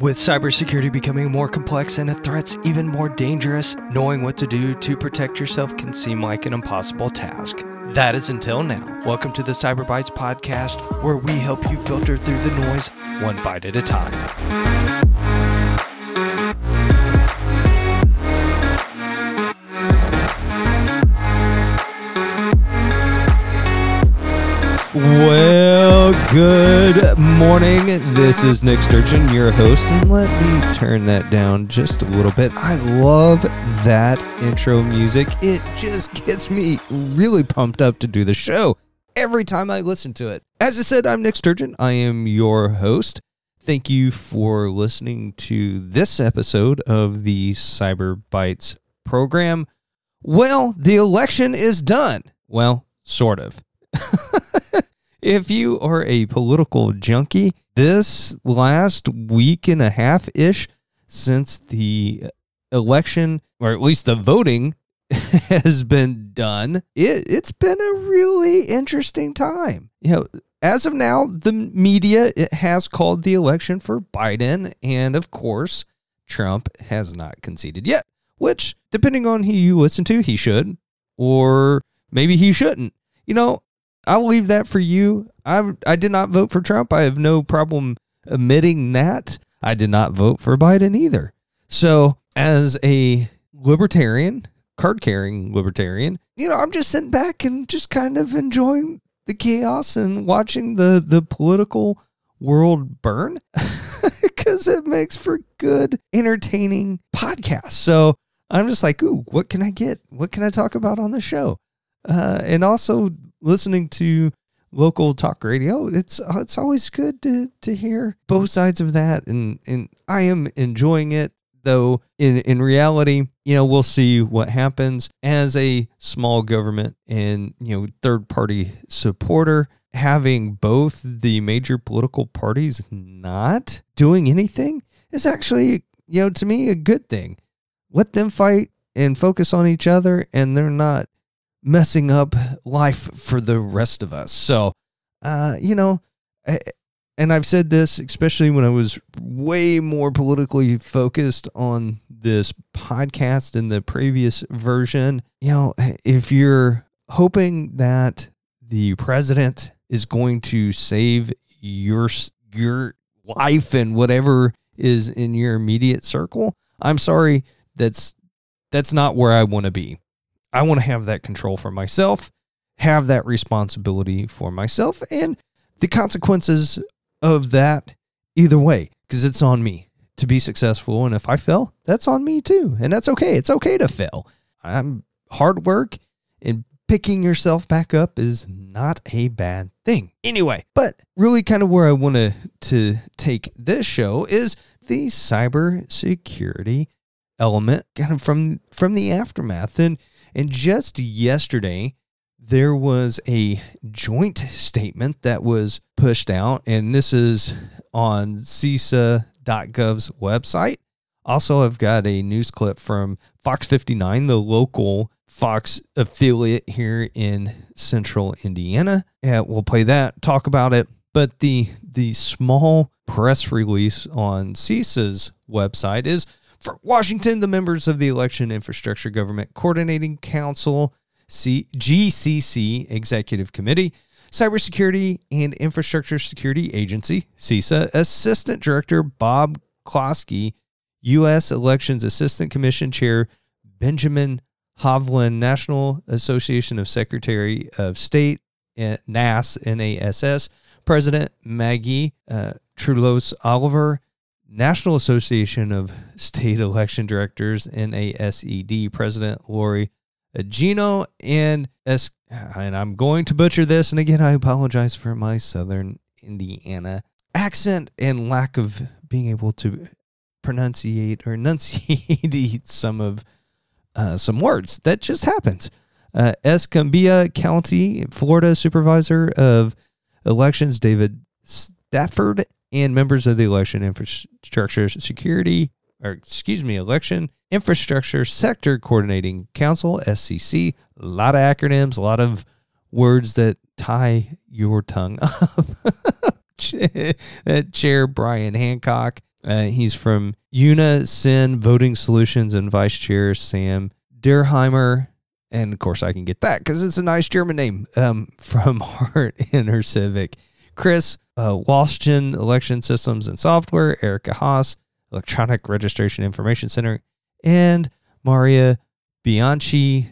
With cybersecurity becoming more complex and threats even more dangerous, knowing what to do to protect yourself can seem like an impossible task. That is until now. Welcome to the Cyber Bytes podcast, where we help you filter through the noise one bite at a time. Well, good morning. This is Nick Sturgeon, your host, and let me turn that down just a little bit. I love that intro music. It just gets me really pumped up to do the show every time I listen to it. As I said, I'm Nick Sturgeon. I am your host. Thank you for listening to this episode of the Cyber Bytes program. Well, the election is done. Well, sort of. if you are a political junkie, this last week and a half ish since the election, or at least the voting, has been done, it, it's been a really interesting time. You know, as of now, the media it has called the election for Biden, and of course, Trump has not conceded yet. Which, depending on who you listen to, he should, or maybe he shouldn't. You know, I'll leave that for you. I I did not vote for Trump. I have no problem admitting that. I did not vote for Biden either. So, as a libertarian, card carrying libertarian, you know, I'm just sitting back and just kind of enjoying the chaos and watching the the political world burn because it makes for good, entertaining podcasts. So I'm just like, ooh, what can I get? What can I talk about on the show? Uh, and also listening to local talk radio, it's it's always good to to hear both sides of that, and and I am enjoying it. Though in in reality, you know, we'll see what happens as a small government and you know third party supporter. Having both the major political parties not doing anything is actually, you know, to me a good thing. Let them fight and focus on each other, and they're not messing up life for the rest of us. So, uh, you know, and I've said this especially when I was way more politically focused on this podcast in the previous version. You know, if you're hoping that the president is going to save your your life and whatever is in your immediate circle, I'm sorry, that's that's not where I want to be. I want to have that control for myself, have that responsibility for myself, and the consequences of that either way, because it's on me to be successful. And if I fail, that's on me too. And that's okay. It's okay to fail. I'm hard work and picking yourself back up is not a bad thing. Anyway, but really kind of where I want to to take this show is the cyber security element kind of from from the aftermath and and just yesterday there was a joint statement that was pushed out and this is on CISA.gov's website. Also i've got a news clip from fox 59 the local fox affiliate here in central indiana. Yeah we'll play that talk about it. But the the small press release on CISA's website is for Washington, the members of the Election Infrastructure Government Coordinating Council, C- GCC Executive Committee, Cybersecurity and Infrastructure Security Agency, CISA, Assistant Director Bob Kolasky, U.S. Elections Assistant Commission Chair Benjamin Hovland, National Association of Secretary of State, NAS, NASS, President Maggie uh, Toulouse Oliver, National Association of State Election Directors, NASED, President Lori Augino, and S. And I'm going to butcher this. And again, I apologize for my Southern Indiana accent and lack of being able to pronunciate or enunciate some of uh, some words. That just happens. Uh, Escambia County, Florida Supervisor of Elections, David Stafford, and members of the election infrastructure security or excuse me election infrastructure sector coordinating council scc a lot of acronyms a lot of words that tie your tongue up chair brian hancock Uh, he's from Unisyn Voting Solutions and Vice Chair Sam Derheimer. And of course, I can get that because it's a nice German name um, from Hart InterCivic. Chris uh, Wlaschin Election Systems and Software, Erica Haas, Electronic Registration Information Center, and Maria Bianchi,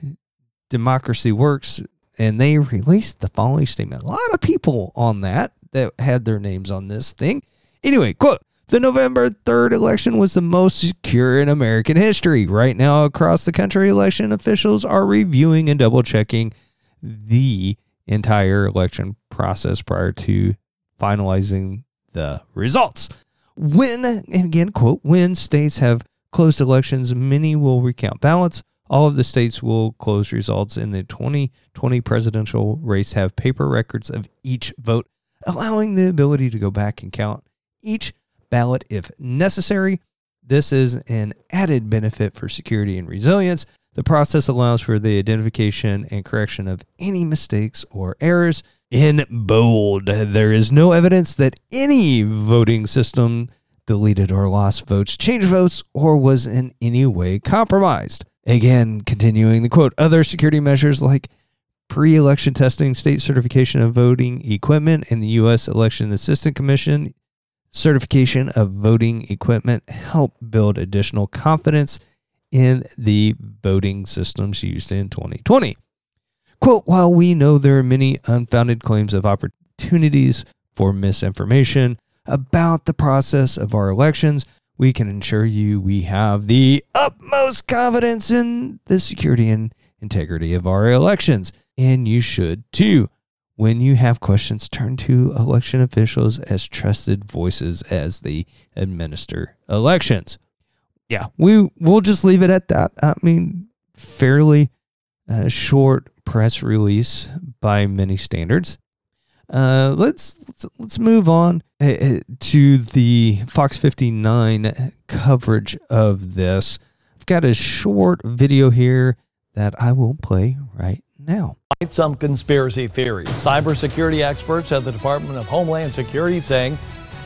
Democracy Works. And they released the following statement. A lot of people on that that had their names on this thing. Anyway, quote, the November 3rd election was the most secure in American history. Right now, across the country, election officials are reviewing and double checking the entire election process prior to finalizing the results. When, and again, quote, when states have closed elections, many will recount ballots. All of the states will close results in the 2020 presidential race have paper records of each vote, allowing the ability to go back and count each ballot if necessary. This is an added benefit for security and resilience. The process allows for the identification and correction of any mistakes or errors. In bold, there is no evidence that any voting system deleted or lost votes, changed votes, or was in any way compromised. Again, continuing the quote, other security measures like pre election testing, state certification of voting equipment, and the U.S. Election Assistant Commission certification of voting equipment help build additional confidence in the voting systems used in 2020. Quote, while we know there are many unfounded claims of opportunities for misinformation about the process of our elections, we can assure you we have the utmost confidence in the security and integrity of our elections, and you should too. When you have questions, turn to election officials as trusted voices as they administer elections. Yeah, we we'll just leave it at that. I mean, fairly uh, short press release by many standards. Uh, let's, let's let's move on uh, to the Fox 59 coverage of this. I've got a short video here that I will play right now. Some conspiracy theories. Cybersecurity experts at the Department of Homeland Security saying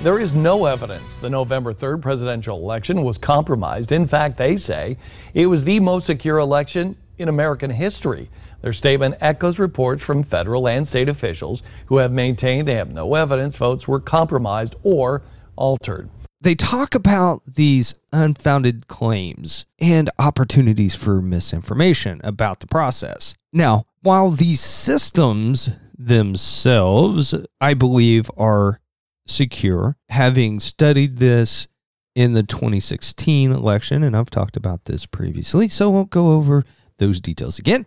there is no evidence the November 3rd presidential election was compromised. In fact, they say it was the most secure election in American history. Their statement echoes reports from federal and state officials who have maintained they have no evidence votes were compromised or altered. They talk about these unfounded claims and opportunities for misinformation about the process. Now, while these systems themselves, I believe, are secure, having studied this in the 2016 election, and I've talked about this previously, so I won't go over those details again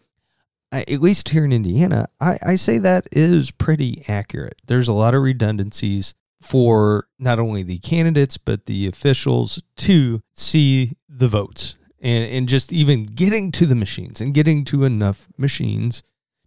at least here in Indiana, I, I say that is pretty accurate. There's a lot of redundancies for not only the candidates, but the officials to see the votes and, and just even getting to the machines and getting to enough machines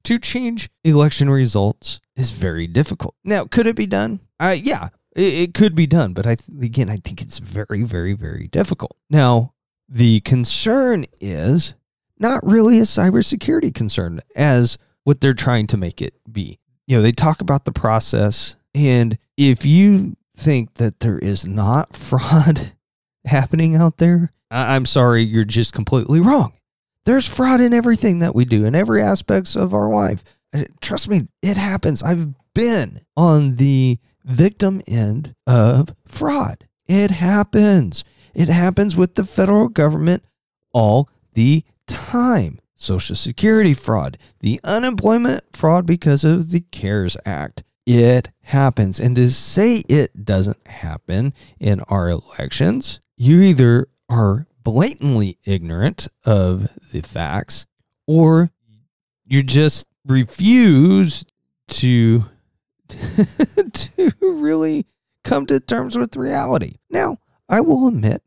to change election results is very difficult. Now, could it be done? Uh, yeah, it, it could be done, but I again, I think it's very, very, very difficult. Now, the concern is not really a cybersecurity concern as what they're trying to make it be. You know, they talk about the process, and if you think that there is not fraud happening out there, I- I'm sorry, you're just completely wrong. There's fraud in everything that we do, in every aspects of our life. Uh, trust me, it happens. I've been on the victim end of fraud. It happens. It happens with the federal government all the time. Social Security fraud, the unemployment fraud because of the CARES Act. It happens. And to say it doesn't happen in our elections, you either are blatantly ignorant of the facts or you just refuse to to really come to terms with reality. Now, I will admit,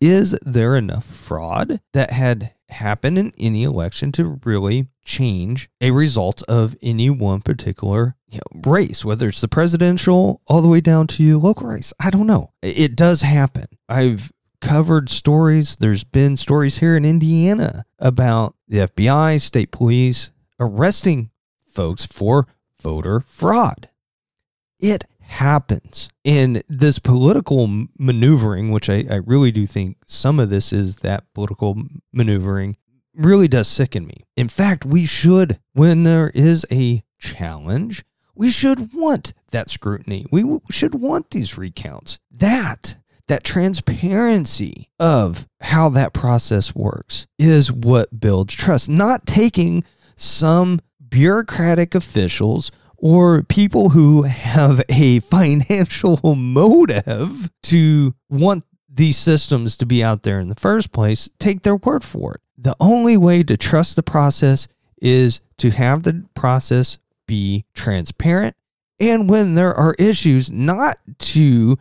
is there enough fraud that had happened in any election to really change a result of any one particular you know, race, whether it's the presidential all the way down to local race. I don't know. It does happen. I've covered stories. There's been stories here in Indiana about the FBI, state police arresting folks for voter fraud. It happens. And this political maneuvering, which I, I really do think some of this is that political maneuvering, really does sicken me. In fact, we should, when there is a challenge, we should want that scrutiny. We should want these recounts. That that transparency of how that process works is what builds trust, not taking some bureaucratic officials or people who have a financial motive to want these systems to be out there in the first place, take their word for it. The only way to trust the process is to have the process be transparent. And when there are issues, not to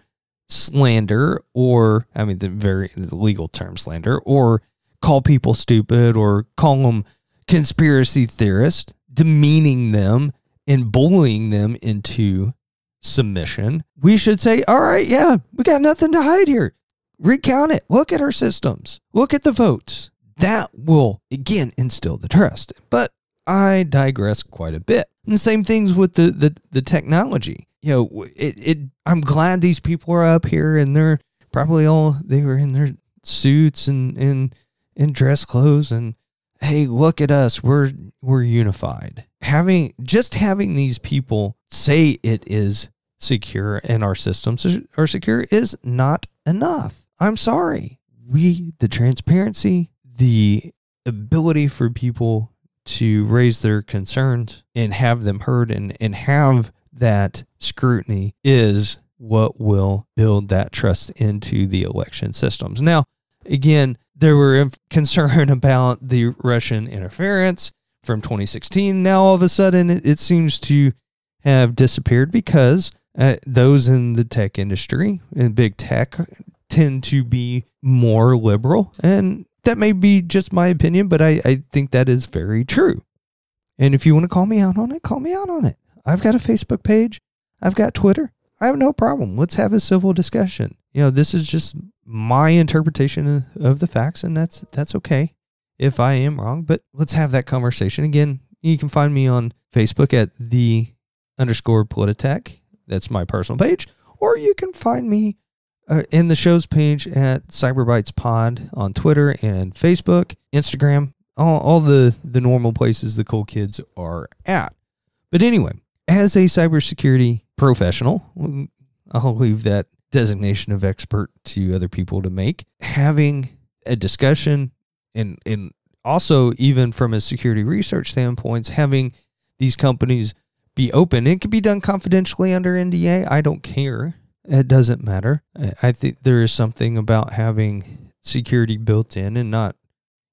slander or, I mean, the very the legal term slander or call people stupid or call them conspiracy theorists, demeaning them and bullying them into submission. We should say, all right, yeah, we got nothing to hide here. Recount it. Look at our systems. Look at the votes. That will, again, instill the trust. But I digress quite a bit. And the same things with the, the, the technology. You know, it, it I'm glad these people are up here and they're probably all they were in their suits and in in dress clothes and hey, look at us. We're we're unified. Having just having these people say it is secure and our systems are secure is not enough. I'm sorry. We the transparency, the ability for people to raise their concerns and have them heard and, and have that scrutiny is what will build that trust into the election systems. Now, again, there were concern about the Russian interference from 2016. Now, all of a sudden, it, seems to have disappeared because uh, those in the tech industry and big tech tend to be more liberal and that may be just my opinion, but I, I think that is very true. And if you want to call me out on it, call me out on it. I've got a Facebook page. I've got Twitter. I have no problem. Let's have a civil discussion. You know, this is just my interpretation of the facts, and that's that's okay if I am wrong. But let's have that conversation again. You can find me on Facebook at the underscore Polititech. That's my personal page, or you can find me uh, in the show's page at Cyberbytes Pod on Twitter and Facebook, Instagram, all, all the, the normal places the cool kids are at. But anyway, as a cybersecurity professional, I'll leave that designation of expert to other people to make. Having a discussion and, and also even from a security research standpoint, having these companies be open. It can be done confidentially under NDA. I don't care. It doesn't matter. I think there is something about having security built in and not,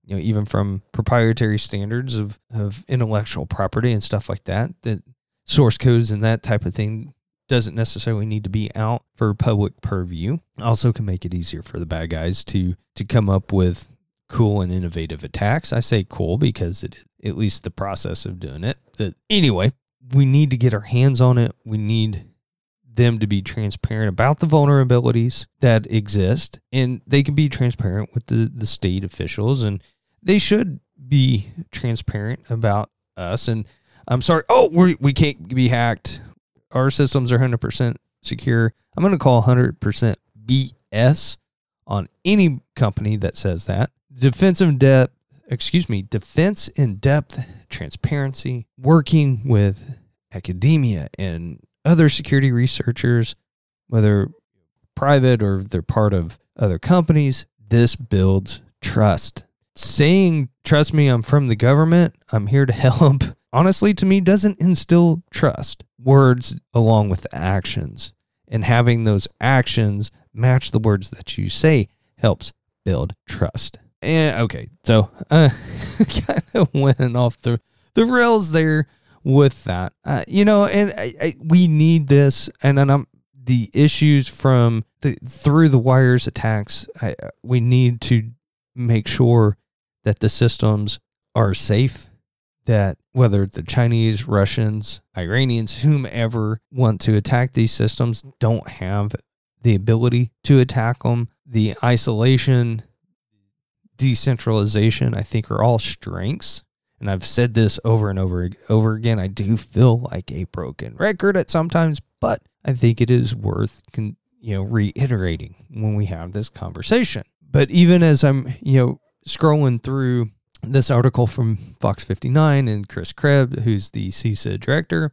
you know, even from proprietary standards of, of intellectual property and stuff like that, that source codes and that type of thing doesn't necessarily need to be out for public purview. Also can make it easier for the bad guys to to come up with cool and innovative attacks. I say cool because it at least the process of doing it. That anyway, we need to get our hands on it. We need them to be transparent about the vulnerabilities that exist and they can be transparent with the, the state officials and they should be transparent about us and i'm sorry. Oh we we can't be hacked. Our systems are 100% secure. I'm going to call 100% bs on any company that says that. Defensive depth excuse me defense in depth transparency working with academia and other security researchers, whether private or they're part of other companies, this builds trust. Saying, trust me, I'm from the government, I'm here to help, honestly, to me, doesn't instill trust. Words along with actions. And having those actions match the words that you say helps build trust. And okay, so uh, kind of went off the, the rails there with that. Uh, you know, and I, I, we need this, and, and I'm the issues from the through the wires attacks. I, we need to make sure that the systems are safe. That whether the Chinese, Russians, Iranians, whomever want to attack these systems, don't have the ability to attack them. The isolation, decentralization, I think, are all strengths and I've said this over and over over again. I do feel like a broken record at sometimes, but I think it is worth con- you know reiterating when we have this conversation. But even as I'm you know scrolling through this article from Fox 59 and Chris Krebs, who's the CISA director,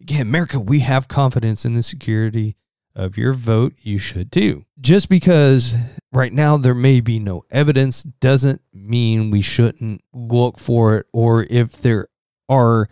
again, America, we have confidence in the security of your vote. You should too. Just because right now there may be no evidence doesn't mean we shouldn't look for it, or if there are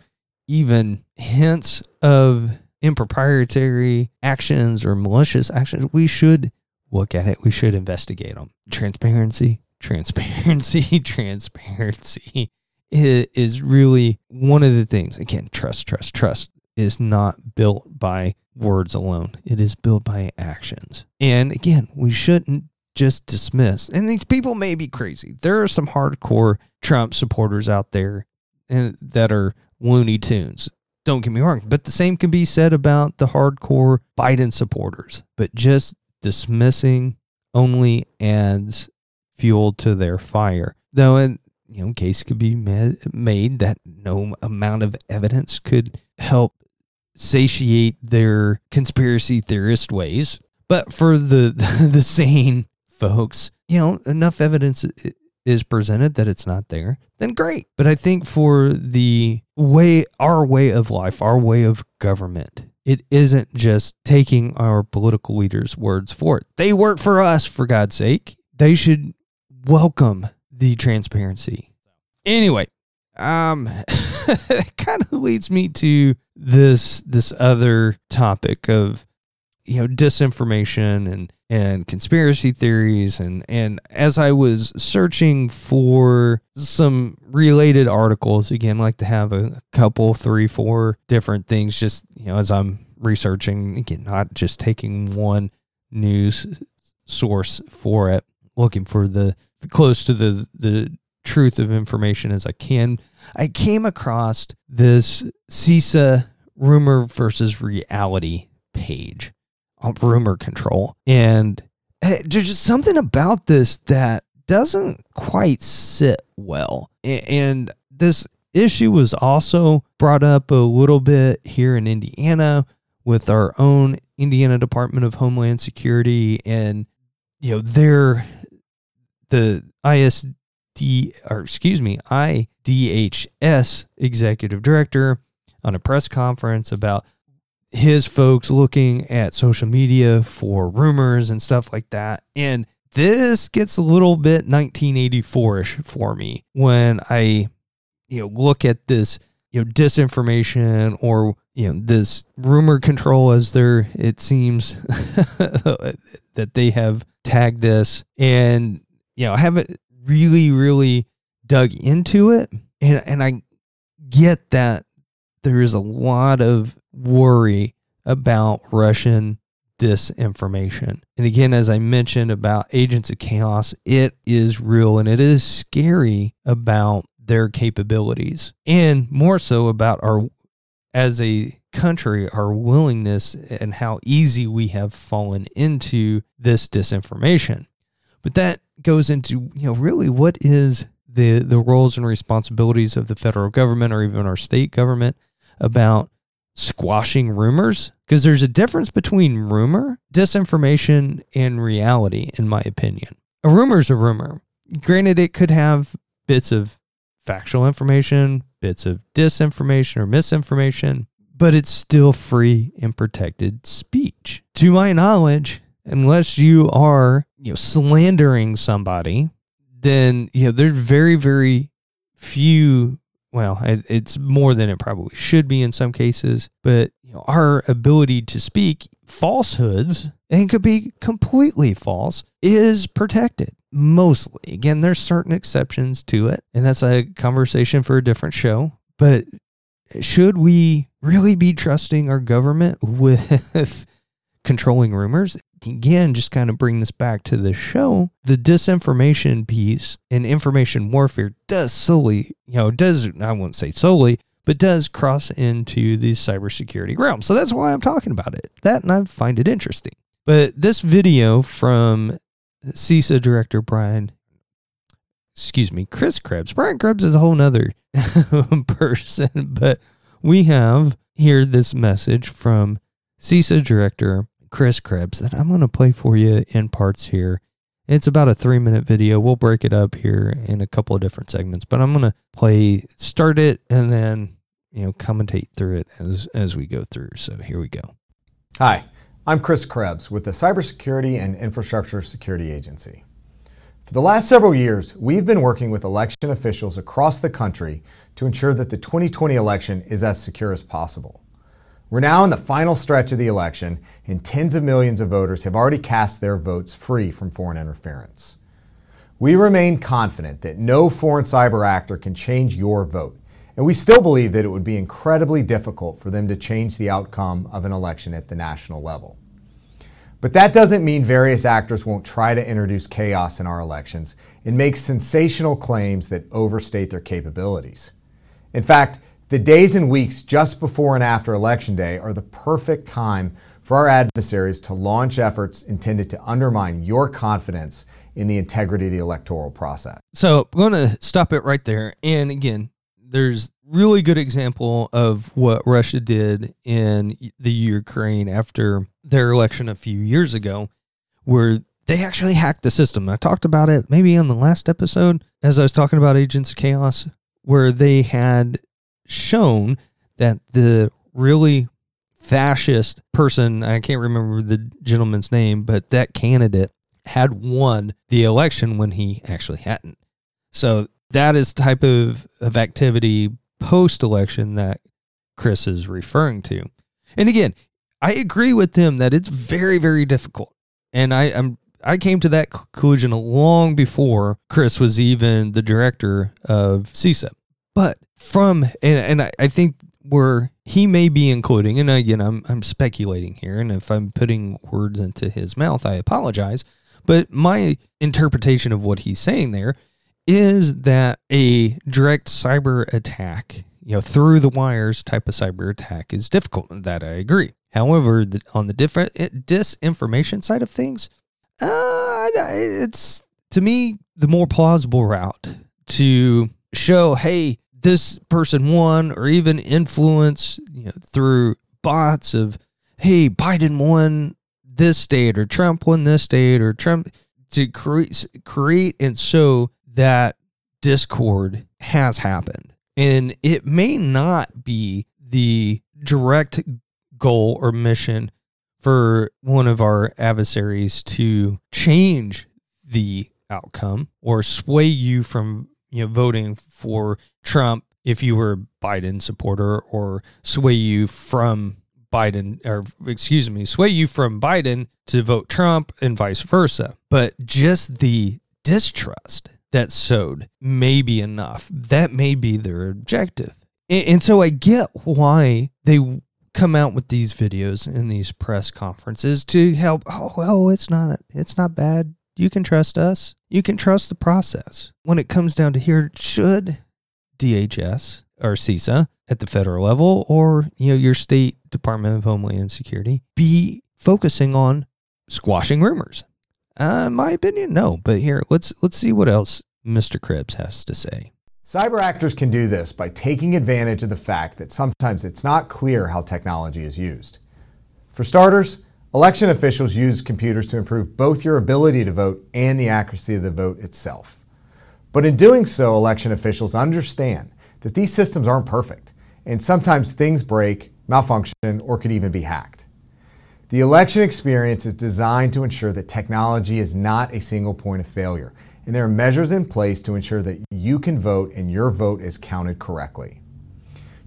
even hints of improprietary actions or malicious actions, we should look at it. We should investigate them. Transparency, transparency, transparency is really one of the things. Again, trust, trust, trust is not built by words alone, it is built by actions. And again, we shouldn't just dismiss. And these people may be crazy. There are some hardcore Trump supporters out there and that are Looney Tunes. Don't get me wrong, but the same can be said about the hardcore Biden supporters. But just dismissing only adds fuel to their fire. Though, in, you know, case could be made that no amount of evidence could help satiate their conspiracy theorist ways. But for the the sane folks, you know, enough evidence is presented that it's not there, then great. But I think for the way, our way of life, our way of government, it isn't just taking our political leaders' words for it. They work for us, for God's sake. They should welcome the transparency. Anyway, um, it kind of leads me to this this other topic of you know disinformation and and conspiracy theories and and as I was searching for some related articles again like to have a couple three four different things just you know as I'm researching again not just taking one news source for it looking for the, the close to the the truth of information as I can I came across this CISA rumor versus reality page rumor control. And eh, there's just something about this that doesn't quite sit well. And this issue was also brought up a little bit here in Indiana with our own Indiana Department of Homeland Security and you know their the ISD or excuse me IDHS executive director on a press conference about his folks looking at social media for rumors and stuff like that. And this gets a little bit 1984ish for me when I, you know, look at this, you know, disinformation or, you know, this rumor control as there, it seems that they have tagged this. And, you know, I haven't really, really dug into it. And, and I get that there is a lot of worry about Russian disinformation. And again, as I mentioned about agents of chaos, it is real and it is scary about their capabilities and more so about our, as a country, our willingness and how easy we have fallen into this disinformation. But that goes into, you know, really what is the, the roles and responsibilities of the federal government or even our state government about squashing rumors because there's a difference between rumor, disinformation, and reality, in my opinion. A rumor is a rumor. Granted, it could have bits of factual information, bits of disinformation or misinformation, but it's still free and protected speech. To my knowledge, unless you are, you know, slandering somebody, then, you know, there's very, very few well, it's more than it probably should be in some cases, but you know, our ability to speak falsehoods and could be completely false is protected mostly. Again, there's certain exceptions to it, and that's a conversation for a different show. But should we really be trusting our government with controlling rumors? Again, just kind of bring this back to the show, the disinformation piece and information warfare does solely, you know, does, I won't say solely, but does cross into the cybersecurity realm. So that's why I'm talking about it. That and I find it interesting. But this video from CISA director Brian, excuse me, Chris Krebs. Brian Krebs is a whole nother person, but we have here this message from CISA director Chris Krebs that I'm going to play for you in parts here. It's about a three minute video. We'll break it up here in a couple of different segments, but I'm going to play, start it, and then, you know, commentate through it as, as we go through. So here we go. Hi, I'm Chris Krebs with the Cybersecurity and Infrastructure Security Agency. For the last several years, we've been working with election officials across the country to ensure that the 2020 election is as secure as possible. We're now in the final stretch of the election, and tens of millions of voters have already cast their votes free from foreign interference. We remain confident that no foreign cyber actor can change your vote, and we still believe that it would be incredibly difficult for them to change the outcome of an election at the national level. But that doesn't mean various actors won't try to introduce chaos in our elections and make sensational claims that overstate their capabilities. In fact, the days and weeks just before and after Election Day are the perfect time for our adversaries to launch efforts intended to undermine your confidence in the integrity of the electoral process. So I'm going to stop it right there. And again, there's really good example of what Russia did in the Ukraine after their election a few years ago, where they actually hacked the system. I talked about it maybe on the last episode as I was talking about Agents of Chaos, where they had shown that the really fascist person, I can't remember the gentleman's name, but that candidate had won the election when he actually hadn't. So that is type of, of activity post election that Chris is referring to. And again, I agree with him that it's very, very difficult. And I, I'm I came to that conclusion long before Chris was even the director of CISA. But from and, and I, think where he may be including, and again I'm I'm speculating here, and if I'm putting words into his mouth, I apologize. But my interpretation of what he's saying there is that a direct cyber attack, you know, through the wires type of cyber attack is difficult. And That I agree. However, the, on the different disinformation side of things, uh, it's to me the more plausible route to show, hey, this person won or even influence you know, through bots of, hey, Biden won this state or Trump won this state or Trump to create create and so that discord has happened. And it may not be the direct goal or mission for one of our adversaries to change the outcome or sway you from you know voting for Trump if you were a Biden supporter or sway you from Biden or excuse me, sway you from Biden to vote Trump and vice versa. But just the distrust that sowed may be enough. That may be their objective. And, and so I get why they come out with these videos and these press conferences to help oh well it's not it's not bad you can trust us. You can trust the process. When it comes down to here, should DHS or CISA at the federal level or you know your state Department of Homeland Security be focusing on squashing rumors? Uh, my opinion, no. But here, let's let's see what else Mr. Krebs has to say. Cyber actors can do this by taking advantage of the fact that sometimes it's not clear how technology is used. For starters, Election officials use computers to improve both your ability to vote and the accuracy of the vote itself. But in doing so, election officials understand that these systems aren't perfect, and sometimes things break, malfunction, or could even be hacked. The election experience is designed to ensure that technology is not a single point of failure, and there are measures in place to ensure that you can vote and your vote is counted correctly.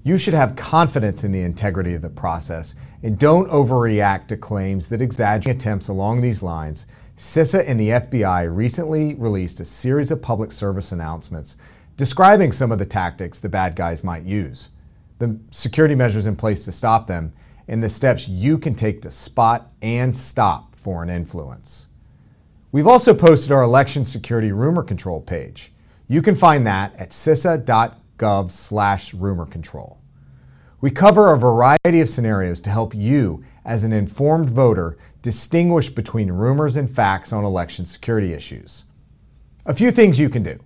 You should have confidence in the integrity of the process and don't overreact to claims that exaggerate attempts along these lines. CISA and the FBI recently released a series of public service announcements describing some of the tactics the bad guys might use, the security measures in place to stop them, and the steps you can take to spot and stop foreign influence. We've also posted our election security rumor control page. You can find that at cisa.gov gov slash rumor control. We cover a variety of scenarios to help you, as an informed voter, distinguish between rumors and facts on election security issues. A few things you can do.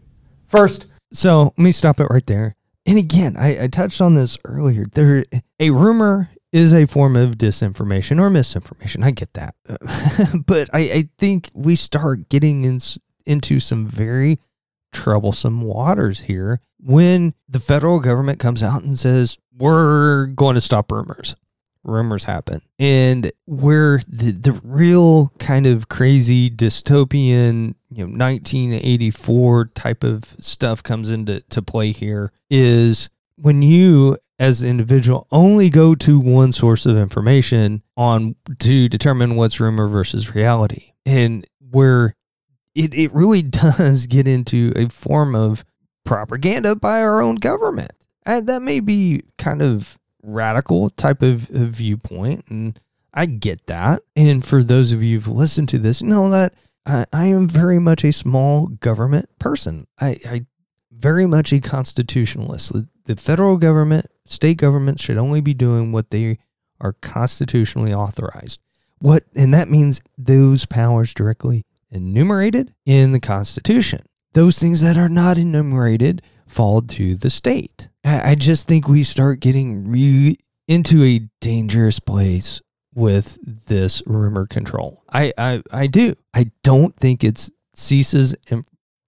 First, So let me stop it right there. And again, I, I touched on this earlier. There, a rumor is a form of disinformation or misinformation. I get that, but I, I think we start getting in, into some very troublesome waters here when the federal government comes out and says we're going to stop rumors. Rumors happen. And where the, the real kind of crazy dystopian you know 1984 type of stuff comes into to play here is when you as an individual only go to one source of information on to determine what's rumor versus reality. And where it, it really does get into a form of propaganda by our own government. And that may be kind of radical type of, of viewpoint and i get that. And for those of you who've listened to this know that I, I am very much a small government person. I, I very much a constitutionalist. The, the federal government state governments should only be doing what they are constitutionally authorized. What and that means those powers directly enumerated in the constitution those things that are not enumerated fall to the state. I, just think we start getting re- into a dangerous place with this rumor control. I, I, I do. I don't think it's CISA's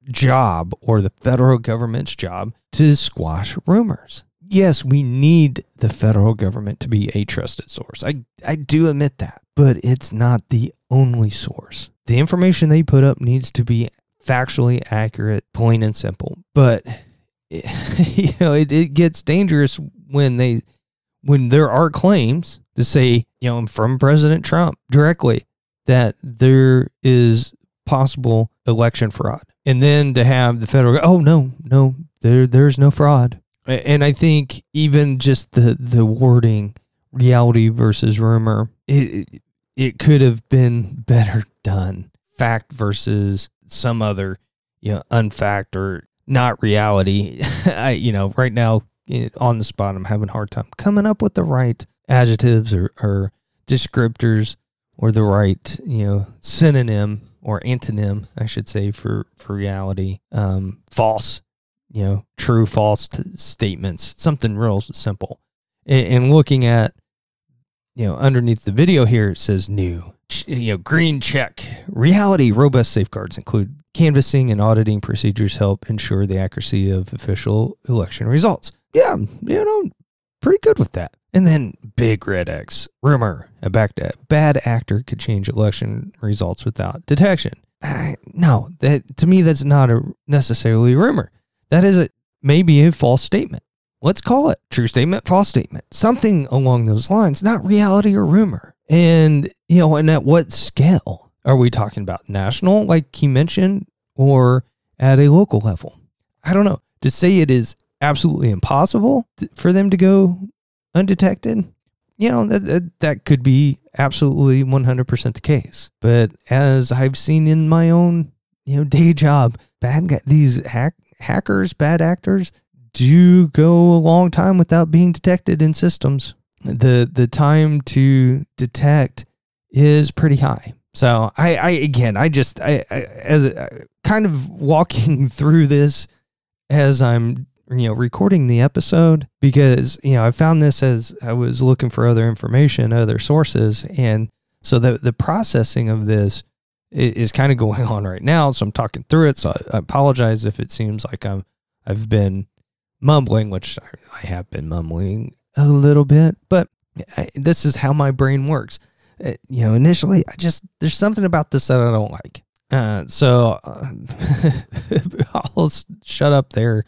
job or the federal government's job to squash rumors. Yes, we need the federal government to be a trusted source. I, I do admit that, but it's not the only source. The information they put up needs to be factually accurate, plain and simple. But you know, it, it gets dangerous when they when there are claims to say, you know, from President Trump directly that there is possible election fraud. And then to have the federal oh no, no, there there's no fraud. And I think even just the the wording reality versus rumor, it it could have been better done. Fact versus some other, you know, unfact or not reality. I, you know, right now on the spot, I'm having a hard time coming up with the right adjectives or, or descriptors or the right, you know, synonym or antonym, I should say, for, for reality. Um, false, you know, true, false t- statements, something real simple. And, and looking at, you know, underneath the video here, it says new, you know, green check. Reality robust safeguards include canvassing and auditing procedures help ensure the accuracy of official election results. Yeah, you know, pretty good with that. And then big red X rumor a bad actor could change election results without detection. No, that to me that's not a necessarily a rumor. That is a maybe a false statement. Let's call it true statement, false statement, something along those lines, not reality or rumor. And you know, and at what scale? Are we talking about national, like he mentioned, or at a local level? I don't know. To say it is absolutely impossible for them to go undetected, you know, that, that, that could be absolutely 100% the case. But as I've seen in my own, you know, day job, bad guys, these hack, hackers, bad actors do go a long time without being detected in systems. The the time to detect is pretty high. So I, I again, I just, I, I as kind of walking through this as I'm, you know, recording the episode because you know I found this as I was looking for other information, other sources, and so the the processing of this is kind of going on right now. So I'm talking through it. So I, apologize if it seems like I'm I've been mumbling, which I have been mumbling a little bit, but I, this is how my brain works. Uh, you know, initially, I just there's something about this that I don't like. Uh, so uh, I'll shut up there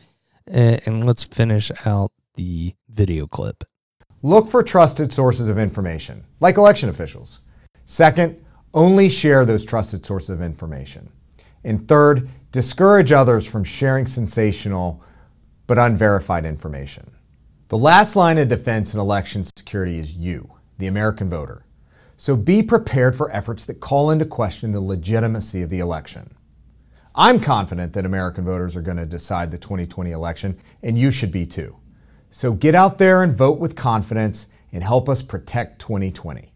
and, and let's finish out the video clip. Look for trusted sources of information, like election officials. Second, only share those trusted sources of information. And third, discourage others from sharing sensational but unverified information. The last line of defense in election security is you, the American voter. So be prepared for efforts that call into question the legitimacy of the election. I'm confident that American voters are going to decide the 2020 election, and you should be too. So get out there and vote with confidence and help us protect 2020.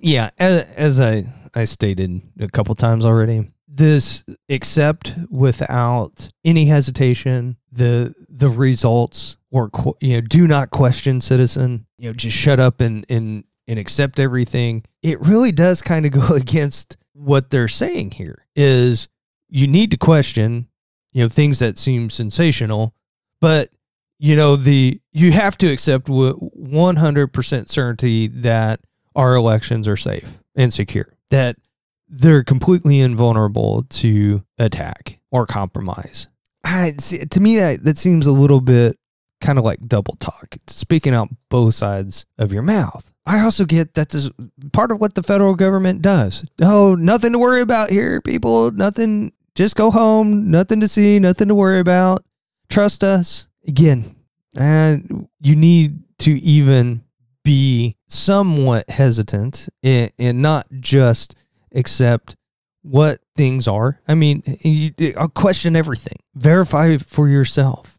Yeah, as, as I, I stated a couple times already, this accept without any hesitation the the results or you know do not question citizen you know just shut up and and and accept everything. It really does kind of go against what they're saying here is you need to question you know things that seem sensational but you know the you have to accept with 100% certainty that our elections are safe and secure that they're completely invulnerable to attack or compromise. I, see, to me that, that seems a little bit kind of like double talk speaking out both sides of your mouth. I also get that this part of what the federal government does. Oh nothing to worry about here people. Nothing just go home. Nothing to see nothing to worry about. Trust us. Again and you need to even be somewhat hesitant and, and not just accept what things are. I mean, you, I'll question everything. Verify for yourself.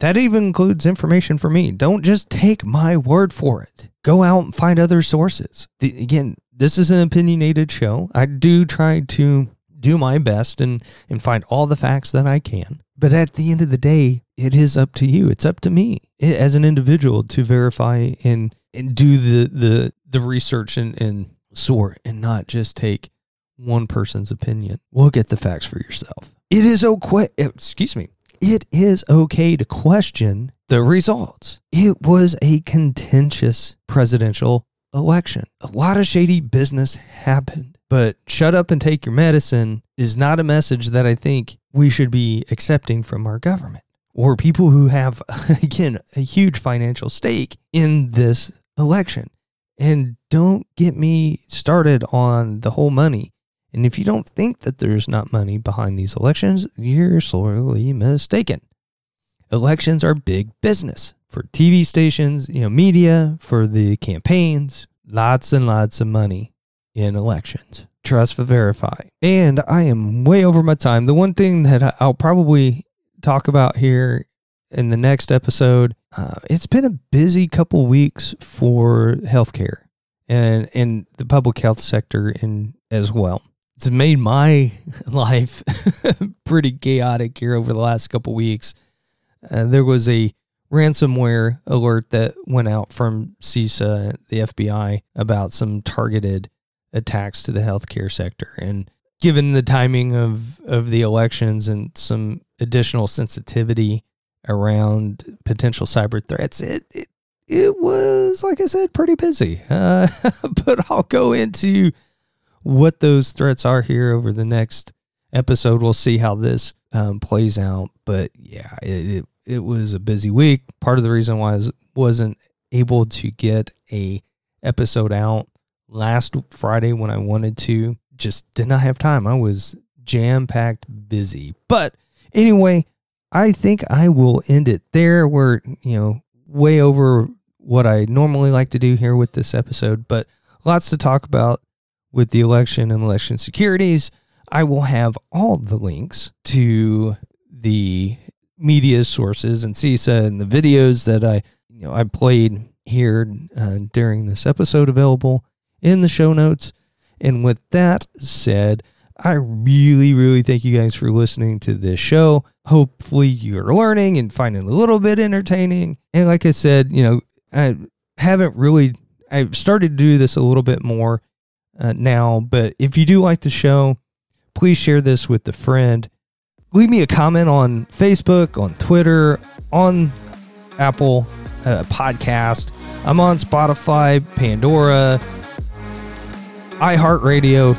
That even includes information for me. Don't just take my word for it. Go out and find other sources. The, again, this is an opinionated show. I do try to do my best and, and find all the facts that I can. But at the end of the day, it is up to you. It's up to me eh, as an individual to verify and, and do the, the, the research and, and sort and not just take one person's opinion. Look we'll at the facts for yourself. It is okay. Eh, excuse me. It is okay to question the results. It was a contentious presidential election. A lot of shady business happened, but shut up and take your medicine is not a message that I think we should be accepting from our government or people who have, again, a huge financial stake in this election. And don't get me started on the whole money. And if you don't think that there's not money behind these elections, you're sorely mistaken. Elections are big business for TV stations, you know, media, for the campaigns, lots and lots of money in elections. Trust for verify. And I am way over my time. The one thing that I'll probably talk about here in the next episode, uh, it's been a busy couple weeks for healthcare and and the public health sector in as well it's made my life pretty chaotic here over the last couple weeks. Uh, there was a ransomware alert that went out from CISA, the FBI, about some targeted attacks to the healthcare sector. And given the timing of, of the elections and some additional sensitivity around potential cyber threats, it, it, it was, like I said, pretty busy. Uh, but I'll go into what those threats are here over the next episode. We'll see how this um, plays out. But yeah, it, it, it was a busy week. Part of the reason why I wasn't able to get a episode out last Friday when I wanted to, just did not have time. I was jam packed busy. But anyway, I think I will end it there. We're, you know, way over what I normally like to do here with this episode, but lots to talk about with the election and election securities. I will have all the links to the media sources and CISA and the videos that I, you know, I played here uh, during this episode available in the show notes. And with that said, I really, really thank you guys for listening to this show. Hopefully, you're learning and finding a little bit entertaining. And like I said, you know, I haven't really, I've started to do this a little bit more uh, now. But if you do like the show, please share this with a friend. Leave me a comment on Facebook, on Twitter, on Apple uh, Podcast. I'm on Spotify, Pandora, iHeartRadio,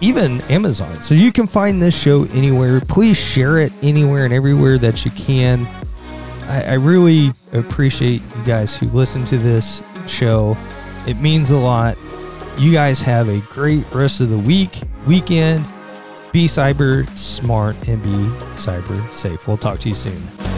even Amazon. So you can find this show anywhere. Please share it anywhere and everywhere that you can. I, I really appreciate you guys who listen to this show. It means a lot. You guys have a great rest of the week, weekend. Be cyber smart and be cyber safe. We'll talk to you soon.